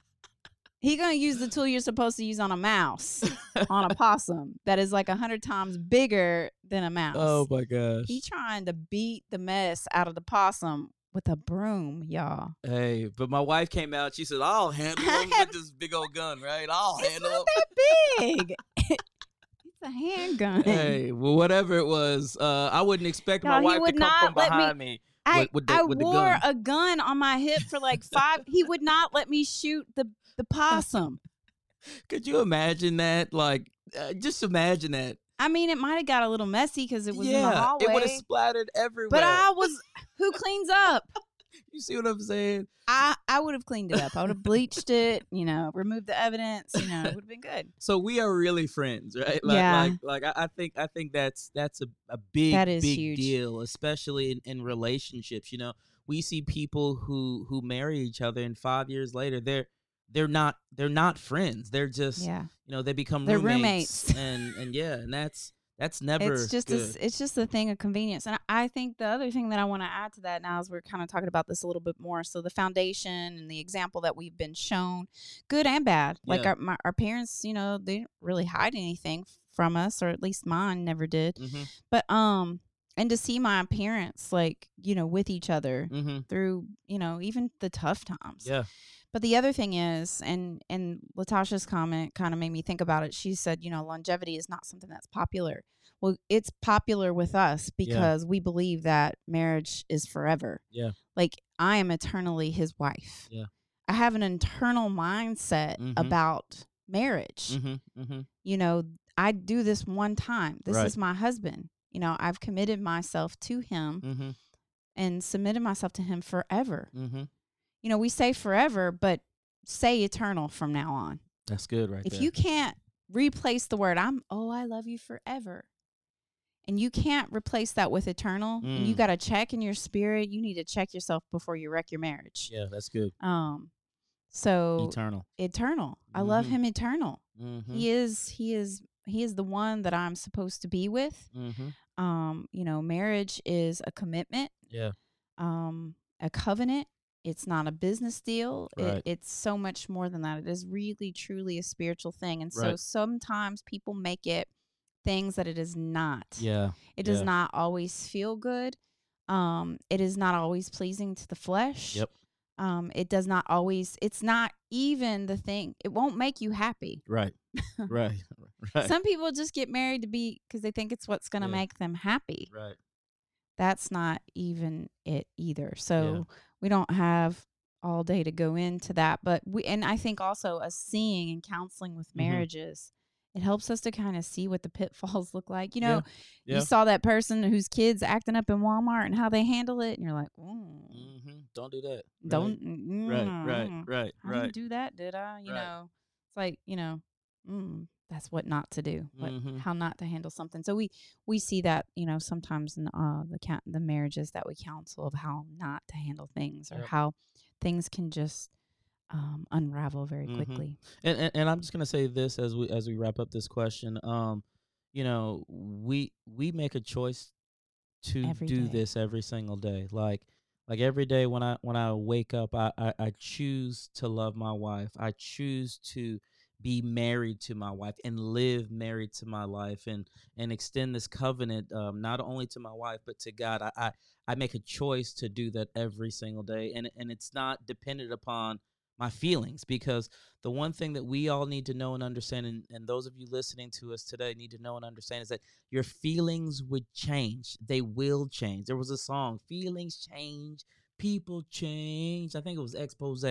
he gonna use the tool you're supposed to use on a mouse, on a possum that is like a hundred times bigger than a mouse. oh my gosh he trying to beat the mess out of the possum with a broom, y'all. hey but my wife came out she said i'll handle him with this big old gun right i'll It's handle not him that big. it's a handgun. hey well whatever it was uh i wouldn't expect my wife to come from not let me- behind me I, with- with the- I wore gun. a gun on my hip for like five. he would not let me shoot the the possum. Could you imagine that? Like, uh, just imagine that. I mean, it might have got a little messy because it was in the hallway. it would have splattered everywhere. but I was who cleans up? you see what I'm saying? I I would have cleaned it up. I would have bleached it. You know, removed the evidence. You know, it would have been good. So we are really friends, right? Like, Yeah. like, like I, I think, I think that's that's a, a big, That is big huge. deal, especially in, in relationships. You know, we see people who who marry each other, and five years later, they're they're not they're not friends. They're just Yeah, you know they become They're roommates, roommates. and and yeah, and that's that's never it's just a, good. s- it's just a thing of convenience. And I think the other thing that I want to add to that now is we're kind of talking about this a little bit more. So the foundation and the example that we've been shown, good and bad. Like Yeah. our my, our parents, you know, they didn't really hide anything from us, or at least mine never did. hmm But um, and to see my parents like you know with each other hmm through you know even the tough times. Yeah. But the other thing is, and and Latasha's comment kind of made me think about it. She said, you know, longevity is not something that's popular. Well, it's popular with us because we believe that marriage is forever. Yeah. Like I am eternally his wife. Yeah. I have an internal mindset Mhm. about marriage. hmm hmm You know, I do this one time. This Right. is my husband. You know, I've committed myself to him hmm and submitted myself to him forever hmm you know, we say forever, but say eternal from now on. That's good, right if there. you can't replace the word I'm oh, I love you forever. And you can't replace that with eternal, and you Mm. got to check in your spirit. You need to check yourself before you wreck your marriage. yeah, that's good. Um, so Eternal. eternal. I love Mhm. him eternal. Mm-hmm. He is. He is. He is the one that I'm supposed to be with. mm-hmm. Um, you know, marriage is a commitment. Yeah. um, a covenant. It's not a business deal. Right. It, it's so much more than that. It is really, truly a spiritual thing. And so Right. sometimes people make it things that it is not. Yeah. It does yeah. not always feel good. Um, it is not always pleasing to the flesh. Yep. Um, it does not always. It's not even the thing. It won't make you happy. Right. right. Right. Some people just get married to be because they think it's what's going to Yeah. make them happy. right. that's not even it either. So we don't have all day to go into that, but we and I think also us seeing and counseling with Mhm. marriages it helps us to kind of see what the pitfalls look like. You know, Yeah. Yeah. you saw that person whose kids acting up in Walmart and how they handle it, and you're like, mm, hmm Don't do that. don't, Right. mm, Right. Right. I Right. didn't do that, did I? You Right. know, it's like you know, mm, that's what not to do, what, Mhm. how not to handle something. So we we see that you know sometimes in uh, the count the marriages that we counsel of how not to handle things or Yep. how things can just um, unravel very Mhm. quickly. and, and and I'm just gonna say this as we as we wrap up this question. Um, you know, we we make a choice to Every do day. this every single day. Like like every day when I when I wake up, I, I I choose to love my wife. I choose to be married to my wife and live married to my life and and extend this covenant um, not only to my wife but to God. I, I I make a choice to do that every single day, and and it's not dependent upon my feelings because the one thing that we all need to know and understand and, and those of you listening to us today need to know and understand is that your feelings would change. They will change. There was a song feelings change people change. I think it was expose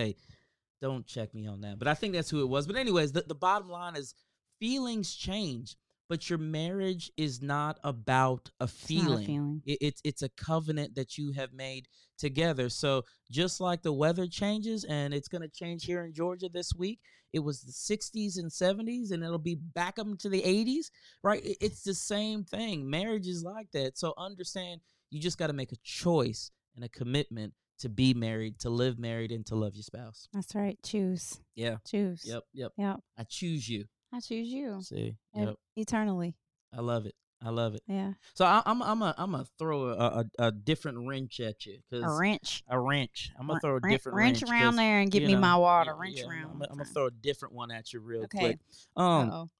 don't check me on that but i think that's who it was but anyways the, the bottom line is feelings change but your marriage is not about a It's a feeling feeling. it, it's it's a covenant that you have made together. So just like the weather changes, and it's going to change here in Georgia this week. It was the 60s and 70s, and it'll be back up into the 80s, right? It- It's the same thing. Marriage is like that. So understand, you just got to make a choice and a commitment to be married, to live married, and to love your spouse. That's right. Choose. Yeah. Choose. Yep. Yep. Yep. I choose you. I choose you. See. Yep. Eternally. I love it. I love it. Yeah. So I, I'm I'm a, I'm gonna throw a, a, a different wrench at you A wrench. a wrench. I'm gonna throw a different wrench, wrench, around there and give me know, my water. yeah, wrench yeah, around. I'm, one gonna throw a different one at you real Okay. quick. Um, Uh-oh.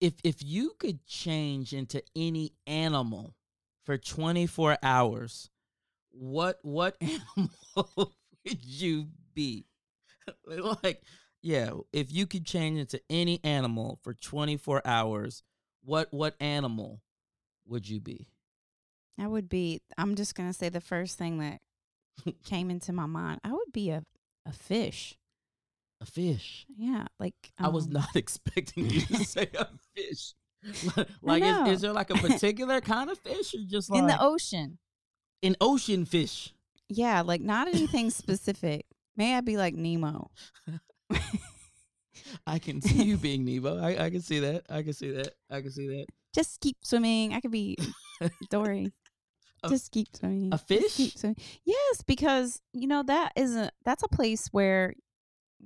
if if you could change into any animal for 24 hours, what what animal would you be? like, yeah, if you could change into any animal for 24 hours, what what animal would you be? I would be. I'm just gonna say the first thing that came into my mind. I would be a a fish. A fish. Yeah, like I was um, not expecting you to say a fish. like, is, is there like a particular kind of fish, or just like in the ocean. An ocean fish? Yeah, like not anything specific. May I be like Nemo? I can see you being Nemo. I, I can see that. I can see that. I can see that. Just keep swimming. I could be Dory. A- Just keep swimming. a fish? keep swimming. Yes, because you know that is a that's a place where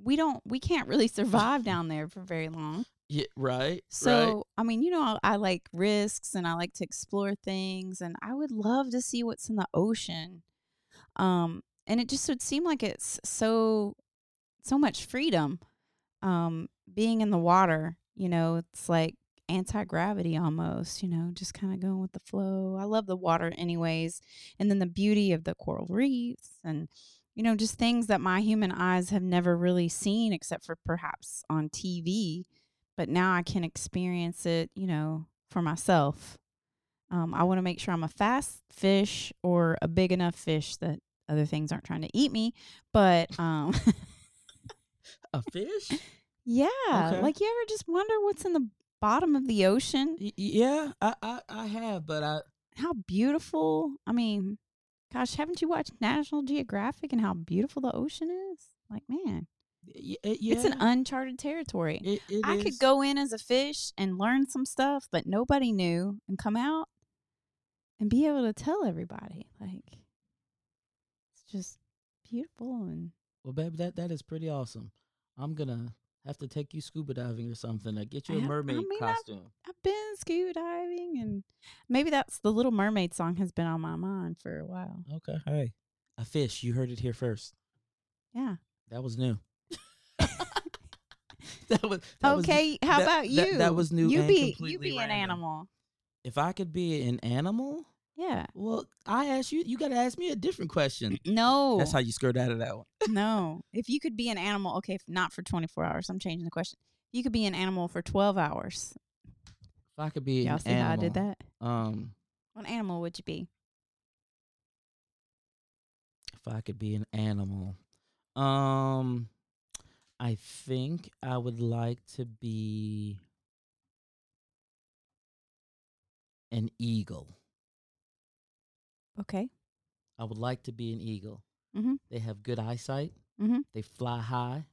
we don't we can't really survive down there for very long. Yeah, right. So, right. I mean, you know, I like risks and I like to explore things and I would love to see what's in the ocean. Um and it just would seem like it's so so much freedom um being in the water, you know, it's like anti-gravity almost, you know, just kind of going with the flow. I love the water anyways. And then the beauty of the coral reefs and you know, just things that my human eyes have never really seen except for perhaps on TV but now I can experience it, you know, for myself. Um, I want to make sure I'm a fast fish or a big enough fish that other things aren't trying to eat me. But um, A fish? yeah, Okay. like you ever just wonder what's in the bottom of the ocean? Y- yeah, I, I I have, but I How beautiful! I mean, gosh, haven't you watched National Geographic and how beautiful the ocean is? Like, man, yeah. it's an uncharted territory. it, it I could go in as a fish and learn some stuff that nobody knew and come out and be able to tell everybody. Like, it's just beautiful. And Well, baby, that that is pretty awesome. I'm gonna have to take you scuba diving or something to get you I a have- I mermaid mean, I've- costume. I've been scuba diving, and maybe that's the Little Mermaid song has been on my mind for a while. Okay. Hey, a fish. You heard it here first. Yeah. That was new. That was that was- okay. how that- about you? that was new You be you be an animal. if I could be an animal, Yeah. well, I asked you. You got to ask me a different question. No. That's how you skirt out of that one. no. If you could be an animal, okay, if not for 24 hours, I'm changing the question. You could be an animal for 12 hours. If I could be Y'all an see animal, how I did that? Um, What animal would you be? if I could be an animal, um, I think I would like to be. an eagle. Okay. I would like to be an eagle. Mhm. They have good eyesight. Mhm. They fly high.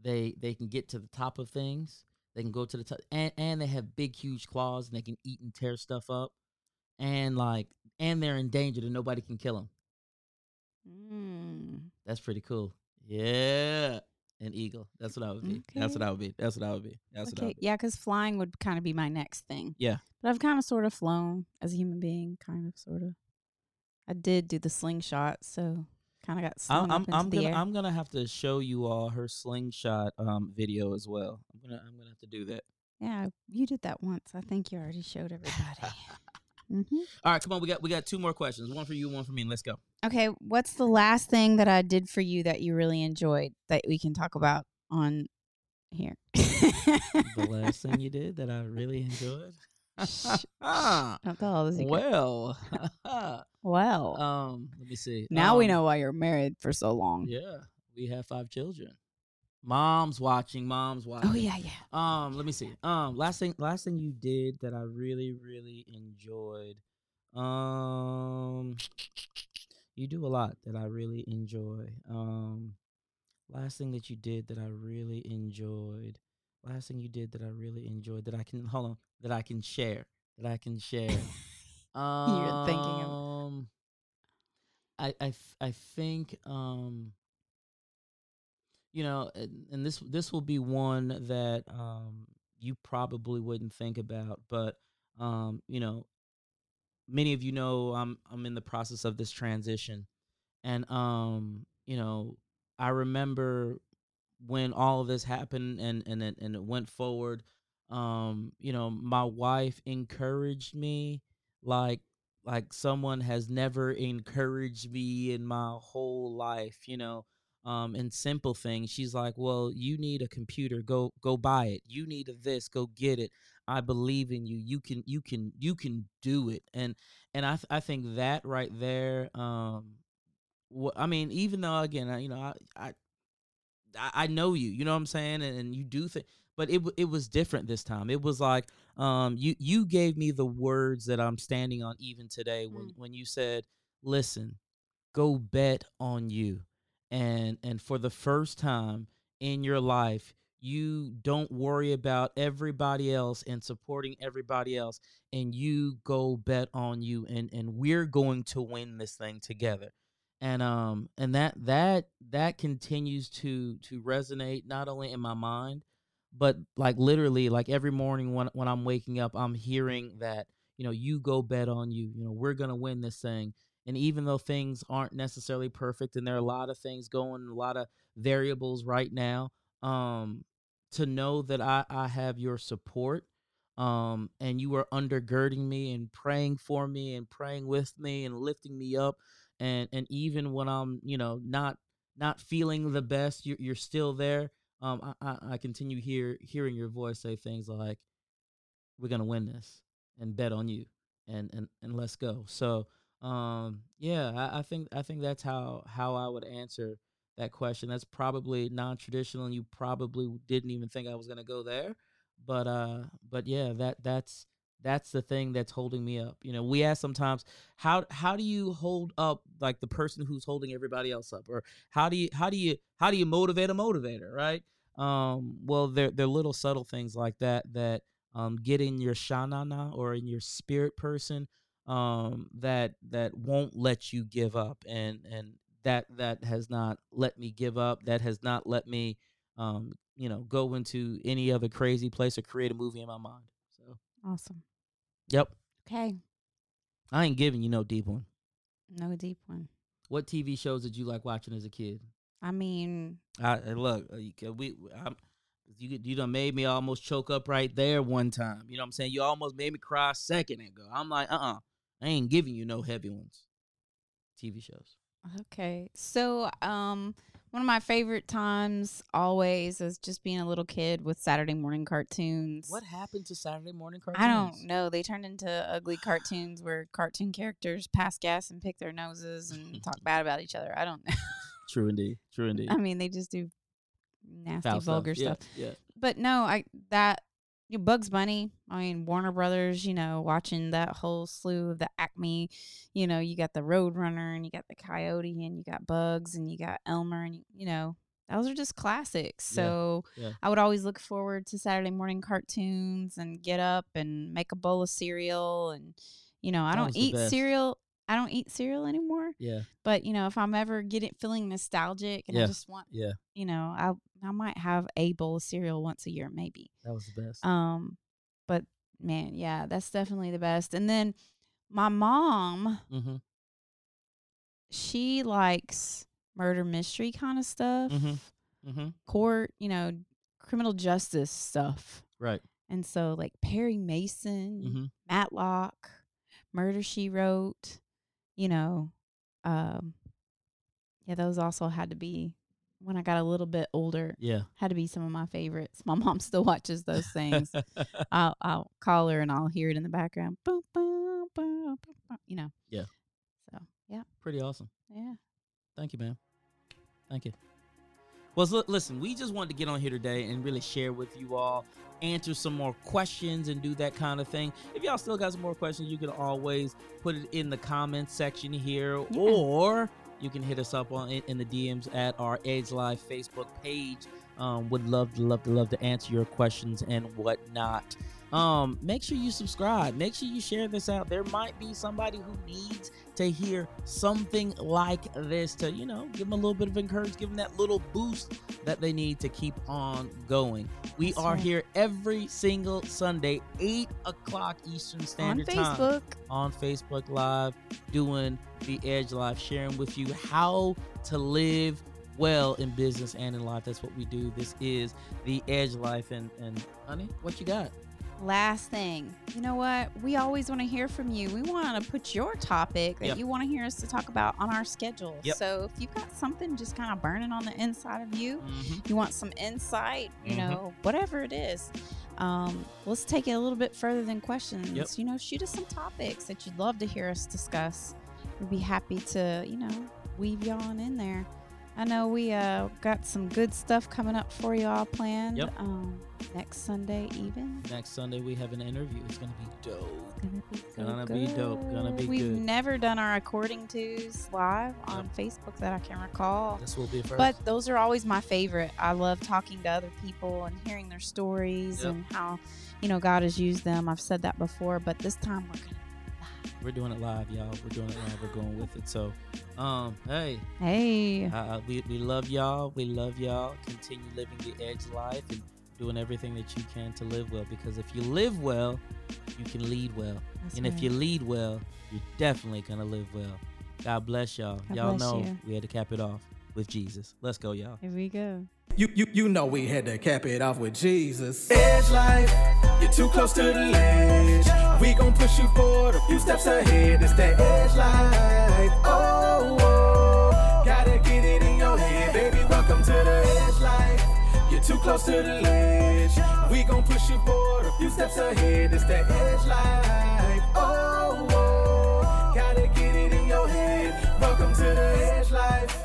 They they can get to the top of things. They can go to the top, and and they have big, huge claws, and they can eat and tear stuff up. And like, and they're endangered, and nobody can kill them. Mm. That's pretty cool. Yeah, an eagle. That's what I would be. That's what I would be. That's what I would be. That's what I would be. Yeah, because flying would kind of be my next thing. Yeah. But I've kind of sort of flown as a human being, kind of, sort of. I did do the slingshot, so kind of got slung I'm up I'm, into I'm the gonna air. I'm gonna have to show you all her slingshot um video as well. I'm gonna I'm gonna have to do that. yeah, you did that once. I think you already showed everybody. hmm All right, come on. We got we got two more questions. One for you, one for me. Let's go. Okay, what's the last thing that I did for you that you really enjoyed that we can talk about on here? the last thing you did that I really enjoyed. Don't tell all the secrets. well, well, um, let me see. now we Um, know why you're married for so long. Yeah, we have five children. Mom's watching. Mom's watching. Oh yeah, yeah. Um, let me see. Um, last thing, last thing you did that I really, really enjoyed. Um, you do a lot that I really enjoy. Um, last thing that you did that I really enjoyed. Last thing you did that I really enjoyed that I can hold on that I can share that I can share. um, You're thinking of- I I th- I think um you know and, and this this will be one that um you probably wouldn't think about but um you know many of you know I'm I'm in the process of this transition. And um you know I remember when all of this happened and and it, and it went forward um you know my wife encouraged me like like someone has never encouraged me in my whole life you know um and simple things she's like well you need a computer go go buy it. You need a this go get it. I believe in you. You can you can you can do it. And and i th- i think that right there um wh- i mean even though again I, you know i i I know you, you know what I'm saying, and, and you do think, but it it was different this time. It was like, um, you you gave me the words that I'm standing on even today when Mm. when you said, "Listen, go bet on you," and and for the first time in your life, you don't worry about everybody else and supporting everybody else, and you go bet on you, and and we're going to win this thing together. And um and that that that continues to to resonate not only in my mind but like literally like every morning when when I'm waking up I'm hearing that you know you go bet on you you know we're going to win this thing and even though things aren't necessarily perfect and there are a lot of things going a lot of variables right now um to know that I I have your support um and you are undergirding me and praying for me and praying with me and lifting me up and and even when I'm you know not not feeling the best, you're you're still there. Um, I, I continue hear hearing your voice say things like, "We're gonna win this," and bet on you, and and and let's go. So um, yeah, I, I think I think that's how how I would answer that question. That's probably non traditional, and you probably didn't even think I was gonna go there. But uh, but yeah, that that's that's the thing that's holding me up. You know, we ask sometimes how how do you hold up like the person who's holding everybody else up, or how do you how do you how do you motivate a motivator, right? Um, well, they're they're little subtle things like that that um get in your shanana or in your spirit person um that that won't let you give up and and that that has not let me give up that has not let me um you know go into any other crazy place or create a movie in my mind so Awesome. yep Okay. i ain't giving you no deep one No deep one. what tv shows did you like watching as a kid I mean, I uh, look, uh, you we, I'm, you you done made me almost choke up right there one time. You know what I'm saying? You almost made me cry a second ago. I'm like, uh, uh I ain't giving you no heavy ones. TV shows. okay. So, um, one of my favorite times always is just being a little kid with Saturday morning cartoons. What happened to Saturday morning cartoons? I don't know. They turned into ugly cartoons where cartoon characters pass gas and pick their noses and talk bad about each other. I don't know. True indeed. True indeed. I mean, they just do nasty, Foul vulgar Yeah, stuff. Yeah. But no, I that you Bugs Bunny. I mean, Warner Brothers. You know, watching that whole slew of the Acme. You know, you got the Roadrunner, and you got the Coyote, and you got Bugs, and you got Elmer, and you, know, those are just classics. So yeah. I would always look forward to Saturday morning cartoons and get up and make a bowl of cereal. And you know, I That don't eat cereal. I don't eat cereal anymore. Yeah, But you know, if I'm ever getting feeling nostalgic and Yeah. I just want, yeah, you know, I I might have a bowl of cereal once a year, maybe. that was the best. Um, but man, yeah, that's definitely the best. And then my mom, mm-hmm. she likes murder mystery kind of stuff, Mhm. Mm-hmm. court, you know, criminal justice stuff. Right. And so like Perry Mason, Mm-hmm. Matlock, Murder She Wrote, you know, um, yeah, those also had to be when I got a little bit older. Yeah. Had to be some of my favorites. My mom still watches those things. I'll I'll call her and I'll hear it in the background. Boom, boom, boom, boom, boom, you know. Yeah. So yeah, Pretty awesome. yeah. Thank you, man. Thank you. Well, listen, we just wanted to get on here today and really share with you all, answer some more questions and do that kind of thing. If y'all still got some more questions, you can always put it in the comments section here, Yeah. or you can hit us up on in, in the DMs at our Edge Live Facebook page. Um, would love to love to love to answer your questions and whatnot. Um, make sure you subscribe. Make sure you share this out. There might be somebody who needs to hear something like this to, you know, give them a little bit of encouragement, give them that little boost that they need to keep on going. We That's are right. here every single Sunday, 8 o'clock Eastern On Standard Time Facebook. on Facebook Live, doing the Edge Live, sharing with you how to live well in business and in life. That's what we do. This is the Edge Life. And, and honey, what you got? Last thing, you know what? We always want to hear from you. We want to put your topic that Yep. you want to hear us to talk about on our schedule. Yep. So if you've got something just kind of burning on the inside of you, Mm-hmm. you want some insight, you Mhm. know, whatever it is. Um, let's take it a little bit further than questions. Yep. You know, shoot us some topics that you'd love to hear us discuss. We'd be happy to, you know, weave you on in there. I know we uh, got some good stuff coming up for you all planned. Yep. Um, next Sunday, even. Next Sunday, we have an interview. It's going to be dope. Gonna be, so Gonna be dope, gonna be good. We've good. never done our according tos live on Facebook that I can recall. This will be first. But those are always my favorite. I love talking to other people and hearing their stories Yep. and how, you know, God has used them. I've said that before, but this time we're gonna. We're doing it live, y'all. We're doing it live. We're going with it. So, um, hey, Hey, uh, we, we love y'all. We love y'all. Continue living the edge life and doing everything that you can to live well. Because if you live well, you can lead well. that's and if you lead well, you're definitely gonna live well. God bless y'all. God y'all bless know you. we had to cap it off with Jesus. Let's go, y'all. here we go. You, you, you know we had to cap it off with Jesus. Edge life, you're too close to the ledge. We gon' push you forward a few steps ahead. It's that edge life. Oh, oh, gotta get it in your head, baby. Welcome to the edge life. You're too close to the ledge. We gon' push you forward a few steps ahead. It's that edge life. Oh, oh, gotta get it in your head. Welcome to the edge life.